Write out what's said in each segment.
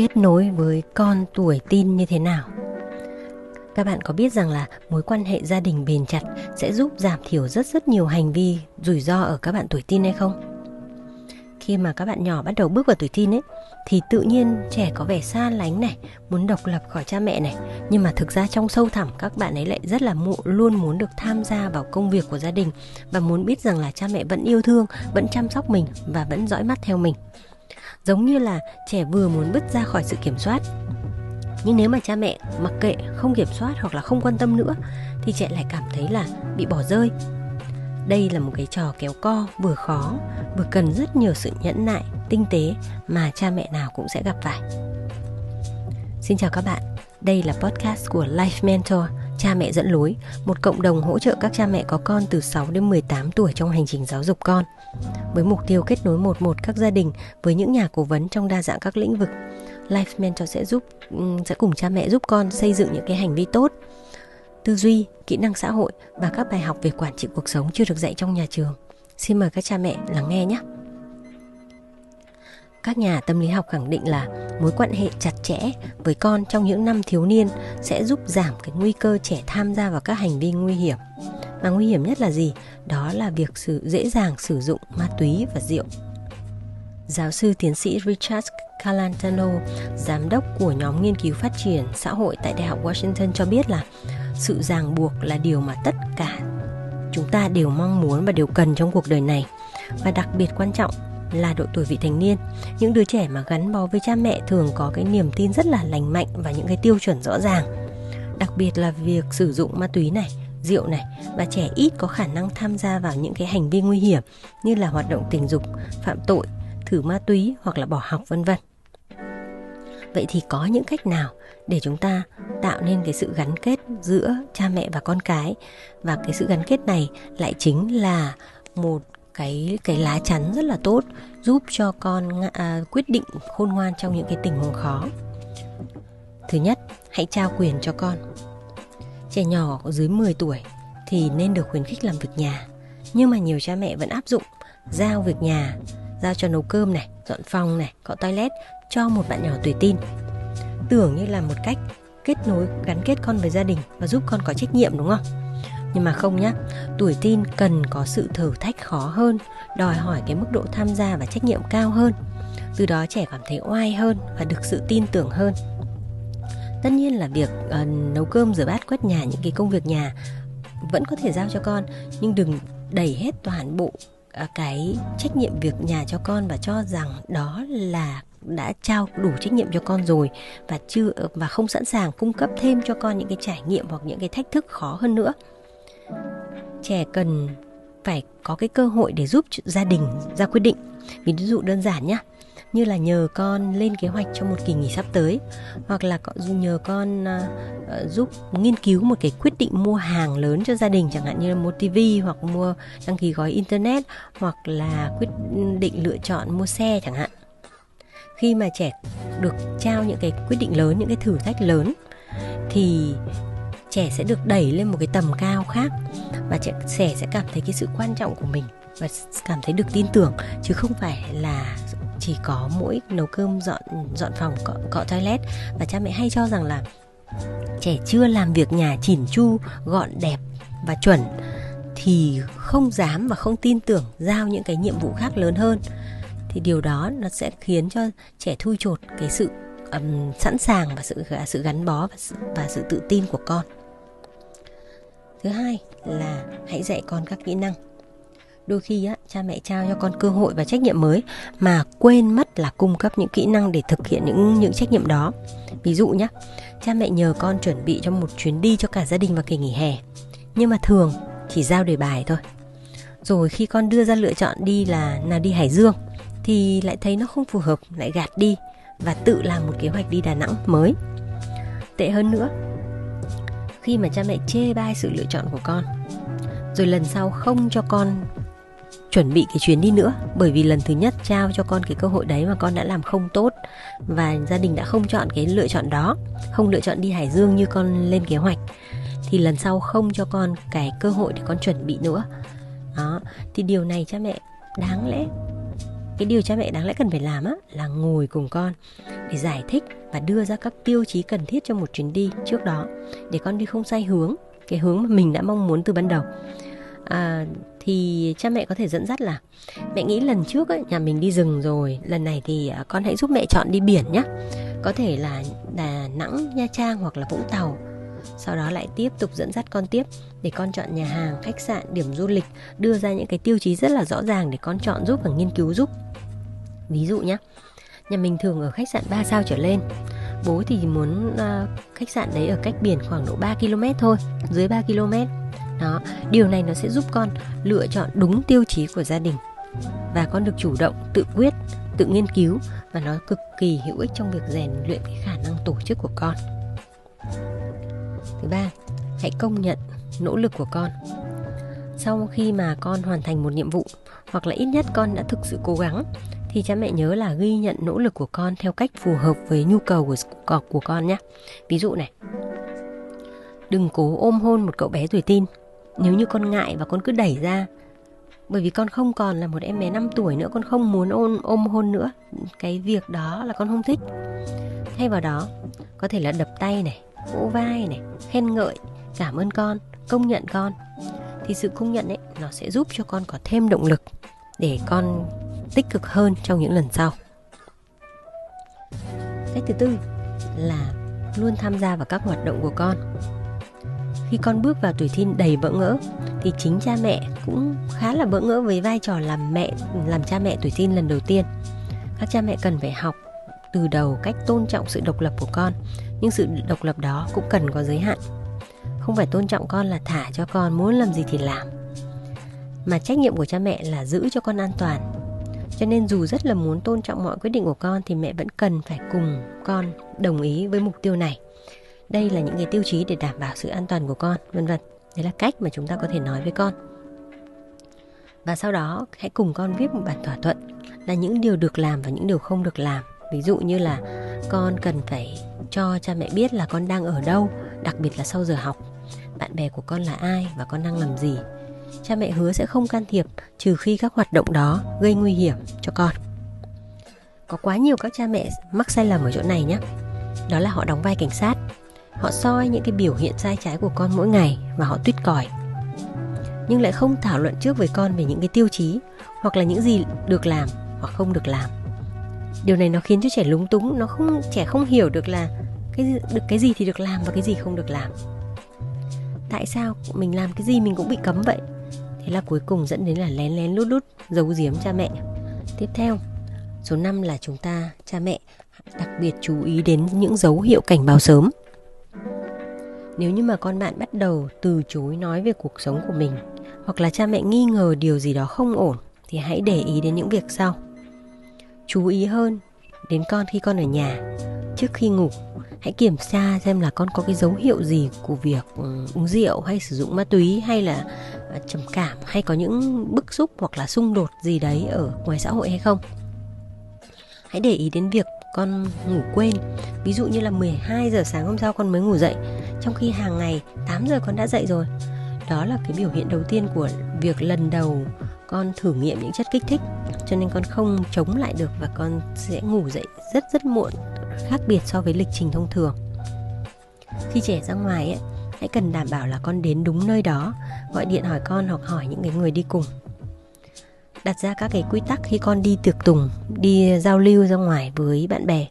kết nối với con tuổi tin như thế nào? Các bạn có biết rằng là mối quan hệ gia đình bền chặt sẽ giúp giảm thiểu rất rất nhiều hành vi rủi ro ở các bạn tuổi tin hay không? Khi mà các bạn nhỏ bắt đầu bước vào tuổi tin ấy, thì tự nhiên trẻ có vẻ xa lánh này, muốn độc lập khỏi cha mẹ này. Nhưng mà thực ra trong sâu thẳm, các bạn ấy lại rất là mụ luôn muốn được tham gia vào công việc của gia đình và muốn biết rằng là cha mẹ vẫn yêu thương, vẫn chăm sóc mình và vẫn dõi mắt theo mình giống như là trẻ vừa muốn bứt ra khỏi sự kiểm soát. Nhưng nếu mà cha mẹ mặc kệ, không kiểm soát hoặc là không quan tâm nữa, thì trẻ lại cảm thấy là bị bỏ rơi. Đây là một cái trò kéo co, vừa khó, vừa cần rất nhiều sự nhẫn nại, tinh tế mà cha mẹ nào cũng sẽ gặp phải. Xin chào các bạn, đây là podcast của Life Mentor. Cha mẹ dẫn lối, một cộng đồng hỗ trợ các cha mẹ có con từ 6 đến 18 tuổi trong hành trình giáo dục con. Với mục tiêu kết nối một một các gia đình với những nhà cố vấn trong đa dạng các lĩnh vực, Life Mentor sẽ giúp sẽ cùng cha mẹ giúp con xây dựng những cái hành vi tốt, tư duy, kỹ năng xã hội và các bài học về quản trị cuộc sống chưa được dạy trong nhà trường. Xin mời các cha mẹ lắng nghe nhé. Các nhà tâm lý học khẳng định là mối quan hệ chặt chẽ với con trong những năm thiếu niên sẽ giúp giảm cái nguy cơ trẻ tham gia vào các hành vi nguy hiểm. Mà nguy hiểm nhất là gì? Đó là việc sự dễ dàng sử dụng ma túy và rượu. Giáo sư tiến sĩ Richard Calantano, giám đốc của nhóm nghiên cứu phát triển xã hội tại Đại học Washington cho biết là sự ràng buộc là điều mà tất cả chúng ta đều mong muốn và đều cần trong cuộc đời này. Và đặc biệt quan trọng là độ tuổi vị thành niên. Những đứa trẻ mà gắn bó với cha mẹ thường có cái niềm tin rất là lành mạnh và những cái tiêu chuẩn rõ ràng. Đặc biệt là việc sử dụng ma túy này, rượu này và trẻ ít có khả năng tham gia vào những cái hành vi nguy hiểm như là hoạt động tình dục, phạm tội, thử ma túy hoặc là bỏ học, vân vân. Vậy thì có những cách nào để chúng ta tạo nên cái sự gắn kết giữa cha mẹ và con cái? Và cái sự gắn kết này lại chính là một cái cái lá chắn rất là tốt giúp cho con à, quyết định khôn ngoan trong những cái tình huống khó. Thứ nhất hãy trao quyền cho con. Trẻ nhỏ dưới 10 tuổi thì nên được khuyến khích làm việc nhà nhưng mà nhiều cha mẹ vẫn áp dụng giao việc nhà giao cho nấu cơm này dọn phòng này cọ toilet cho một bạn nhỏ tuổi tin tưởng như là một cách kết nối gắn kết con với gia đình và giúp con có trách nhiệm đúng không? Nhưng mà không nhá tuổi tin cần có sự thử thách khó hơn đòi hỏi cái mức độ tham gia và trách nhiệm cao hơn. Từ đó trẻ cảm thấy oai hơn và được sự tin tưởng hơn. Tất nhiên là việc uh, nấu cơm rửa bát quét nhà những cái công việc nhà vẫn có thể giao cho con nhưng đừng đẩy hết toàn bộ uh, cái trách nhiệm việc nhà cho con và cho rằng đó là đã trao đủ trách nhiệm cho con rồi và chưa và không sẵn sàng cung cấp thêm cho con những cái trải nghiệm hoặc những cái thách thức khó hơn nữa trẻ cần phải có cái cơ hội để giúp gia đình ra quyết định. Ví dụ đơn giản nhé như là nhờ con lên kế hoạch cho một kỳ nghỉ sắp tới hoặc là nhờ con uh, giúp nghiên cứu một cái quyết định mua hàng lớn cho gia đình chẳng hạn như là mua tivi hoặc mua đăng ký gói internet hoặc là quyết ừ, định lựa chọn mua xe chẳng hạn. Khi mà trẻ được trao những cái quyết định lớn những cái thử thách lớn thì trẻ sẽ được đẩy lên một cái tầm cao khác và trẻ sẽ cảm thấy cái sự quan trọng của mình và cảm thấy được tin tưởng chứ không phải là chỉ có mỗi nấu cơm dọn dọn phòng cọ, cọ toilet. Và cha mẹ hay cho rằng là trẻ chưa làm việc nhà chỉn chu gọn đẹp và chuẩn thì không dám và không tin tưởng giao những cái nhiệm vụ khác lớn hơn. Thì điều đó nó sẽ khiến cho trẻ thui chột cái sự um, sẵn sàng và sự sự gắn bó và sự, và sự tự tin của con thứ hai là hãy dạy con các kỹ năng. Đôi khi á, cha mẹ trao cho con cơ hội và trách nhiệm mới mà quên mất là cung cấp những kỹ năng để thực hiện những những trách nhiệm đó. Ví dụ nhé cha mẹ nhờ con chuẩn bị cho một chuyến đi cho cả gia đình vào kỳ nghỉ hè nhưng mà thường chỉ giao đề bài thôi. Rồi khi con đưa ra lựa chọn đi là nào đi hải dương thì lại thấy nó không phù hợp lại gạt đi và tự làm một kế hoạch đi đà nẵng mới. Tệ hơn nữa khi mà cha mẹ chê bai sự lựa chọn của con. Rồi lần sau không cho con chuẩn bị cái chuyến đi nữa, bởi vì lần thứ nhất trao cho con cái cơ hội đấy mà con đã làm không tốt và gia đình đã không chọn cái lựa chọn đó, không lựa chọn đi hải dương như con lên kế hoạch, thì lần sau không cho con cái cơ hội để con chuẩn bị nữa. Đó, thì điều này cha mẹ đáng lẽ cái điều cha mẹ đáng lẽ cần phải làm á là ngồi cùng con để giải thích và đưa ra các tiêu chí cần thiết cho một chuyến đi trước đó để con đi không sai hướng cái hướng mà mình đã mong muốn từ ban đầu. À, thì cha mẹ có thể dẫn dắt là mẹ nghĩ lần trước ấy, nhà mình đi rừng rồi lần này thì à, con hãy giúp mẹ chọn đi biển nhé có thể là Đà Nẵng, Nha Trang hoặc là Vũng Tàu. Sau đó lại tiếp tục dẫn dắt con tiếp để con chọn nhà hàng, khách sạn, điểm du lịch đưa ra những cái tiêu chí rất là rõ ràng để con chọn giúp và nghiên cứu giúp ví dụ nhé nhà mình thường ở khách sạn 3 sao trở lên. Bố thì muốn uh, khách sạn đấy ở cách biển khoảng độ 3 km thôi dưới 3 km. Đó điều này nó sẽ giúp con lựa chọn đúng tiêu chí của gia đình. Và con được chủ động tự quyết tự nghiên cứu và nó cực kỳ hữu ích trong việc rèn luyện cái khả năng tổ chức của con. Thứ ba hãy công nhận nỗ lực của con. Sau khi mà con hoàn thành một nhiệm vụ hoặc là ít nhất con đã thực sự cố gắng thì cha mẹ nhớ là ghi nhận nỗ lực của con theo cách phù hợp với nhu cầu của của con nhé. Ví dụ này. Đừng cố ôm hôn một cậu bé tuổi tin. Nếu như con ngại và con cứ đẩy ra, bởi vì con không còn là một em bé 5 tuổi nữa, con không muốn ôm ôm hôn nữa, cái việc đó là con không thích thay vào đó, có thể là đập tay này, vỗ vai này, khen ngợi, cảm ơn con, công nhận con thì sự công nhận ấy, nó sẽ giúp cho con có thêm động lực để con tích cực hơn trong những lần sau. Cách thứ tư là luôn tham gia vào các hoạt động của con. Khi con bước vào tuổi teen đầy bỡ ngỡ, thì chính cha mẹ cũng khá là bỡ ngỡ với vai trò làm mẹ, làm cha mẹ tuổi teen lần đầu tiên. Các cha mẹ cần phải học từ đầu cách tôn trọng sự độc lập của con, nhưng sự độc lập đó cũng cần có giới hạn. Không phải tôn trọng con là thả cho con muốn làm gì thì làm, mà trách nhiệm của cha mẹ là giữ cho con an toàn cho nên dù rất là muốn tôn trọng mọi quyết định của con, thì mẹ vẫn cần phải cùng con đồng ý với mục tiêu này. Đây là những cái tiêu chí để đảm bảo sự an toàn của con, vân vân. Đấy là cách mà chúng ta có thể nói với con. Và sau đó, hãy cùng con viết một bản thỏa thuận là những điều được làm và những điều không được làm. Ví dụ như là con cần phải cho cha mẹ biết là con đang ở đâu, đặc biệt là sau giờ học. Bạn bè của con là ai và con đang làm gì cha mẹ hứa sẽ không can thiệp trừ khi các hoạt động đó gây nguy hiểm cho con. Có quá nhiều các cha mẹ mắc sai lầm ở chỗ này nhé. Đó là họ đóng vai cảnh sát. Họ soi những cái biểu hiện sai trái của con mỗi ngày và họ tuyết còi. Nhưng lại không thảo luận trước với con về những cái tiêu chí hoặc là những gì được làm hoặc không được làm. Điều này nó khiến cho trẻ lúng túng, nó không, trẻ không hiểu được là cái được cái gì thì được làm và cái gì không được làm. Tại sao mình làm cái gì mình cũng bị cấm vậy? Thế là cuối cùng dẫn đến là lén lén lút lút giấu giếm cha mẹ. Tiếp theo, số 5 là chúng ta, cha mẹ đặc biệt chú ý đến những dấu hiệu cảnh báo sớm. Nếu như mà con bạn bắt đầu từ chối nói về cuộc sống của mình, hoặc là cha mẹ nghi ngờ điều gì đó không ổn, thì hãy để ý đến những việc sau. Chú ý hơn đến con khi con ở nhà. Trước khi ngủ, hãy kiểm tra xem là con có cái dấu hiệu gì của việc ừ, uống rượu hay sử dụng ma túy hay là à, trầm cảm hay có những bức xúc hoặc là xung đột gì đấy ở ngoài xã hội hay không. Hãy để ý đến việc con ngủ quên. Ví dụ như là 12 giờ sáng hôm sau con mới ngủ dậy, trong khi hàng ngày 8 giờ con đã dậy rồi. Đó là cái biểu hiện đầu tiên của việc lần đầu con thử nghiệm những chất kích thích cho nên con không chống lại được và con sẽ ngủ dậy rất rất muộn khác biệt so với lịch trình thông thường. Khi trẻ ra ngoài ấy, hãy cần đảm bảo là con đến đúng nơi đó gọi điện hỏi con hoặc hỏi những cái người đi cùng. Đặt ra các cái quy tắc khi con đi tiệc tùng đi giao lưu ra ngoài với bạn bè.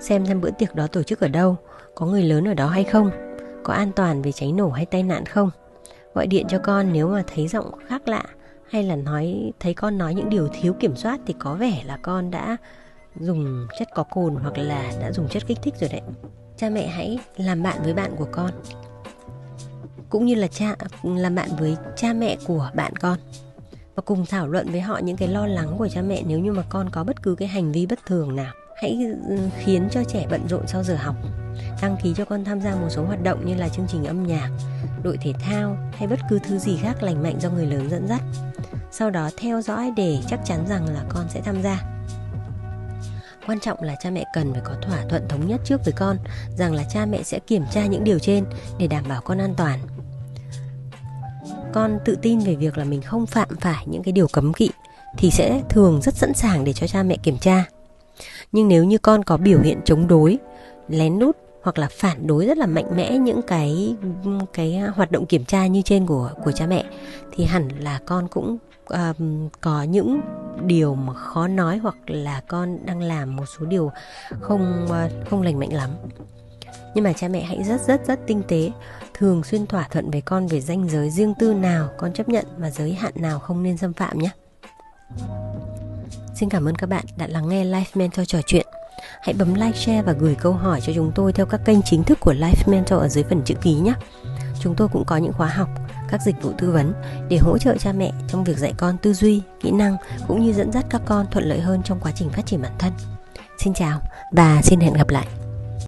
Xem xem bữa tiệc đó tổ chức ở đâu có người lớn ở đó hay không có an toàn về cháy nổ hay tai nạn không. Gọi điện cho con nếu mà thấy giọng khác lạ hay là nói, thấy con nói những điều thiếu kiểm soát thì có vẻ là con đã dùng chất có cồn hoặc là đã dùng chất kích thích rồi đấy. Cha mẹ hãy làm bạn với bạn của con. Cũng như là cha, làm bạn với cha mẹ của bạn con. Và cùng thảo luận với họ những cái lo lắng của cha mẹ nếu như mà con có bất cứ cái hành vi bất thường nào. Hãy ừ, khiến cho trẻ bận rộn sau giờ học đăng ký cho con tham gia một số hoạt động như là chương trình âm nhạc, đội thể thao hay bất cứ thứ gì khác lành mạnh do người lớn dẫn dắt. Sau đó theo dõi để chắc chắn rằng là con sẽ tham gia. Quan trọng là cha mẹ cần phải có thỏa thuận thống nhất trước với con, rằng là cha mẹ sẽ kiểm tra những điều trên để đảm bảo con an toàn. Con tự tin về việc là mình không phạm phải những cái điều cấm kỵ thì sẽ thường rất sẵn sàng để cho cha mẹ kiểm tra. Nhưng nếu như con có biểu hiện chống đối, lén lút hoặc là phản đối rất là mạnh mẽ những cái cái hoạt động kiểm tra như trên của của cha mẹ thì hẳn là con cũng um, có những điều mà khó nói hoặc là con đang làm một số điều không ờ, không lành mạnh lắm nhưng mà cha mẹ hãy rất rất rất tinh tế thường xuyên thỏa thuận với con về ranh giới riêng tư nào con chấp nhận và giới hạn nào không nên xâm phạm nhé Xin cảm ơn các bạn đã lắng nghe Life Mentor trò chuyện. Hãy bấm like, share và gửi câu hỏi cho chúng tôi theo các kênh chính thức của Life Mentor ở dưới phần chữ ký nhé. Chúng tôi cũng có những khóa học, các dịch vụ tư vấn để hỗ trợ cha mẹ trong việc dạy con tư duy, kỹ năng cũng như dẫn dắt các con thuận lợi hơn trong quá trình phát triển bản thân. Xin chào và xin hẹn gặp lại.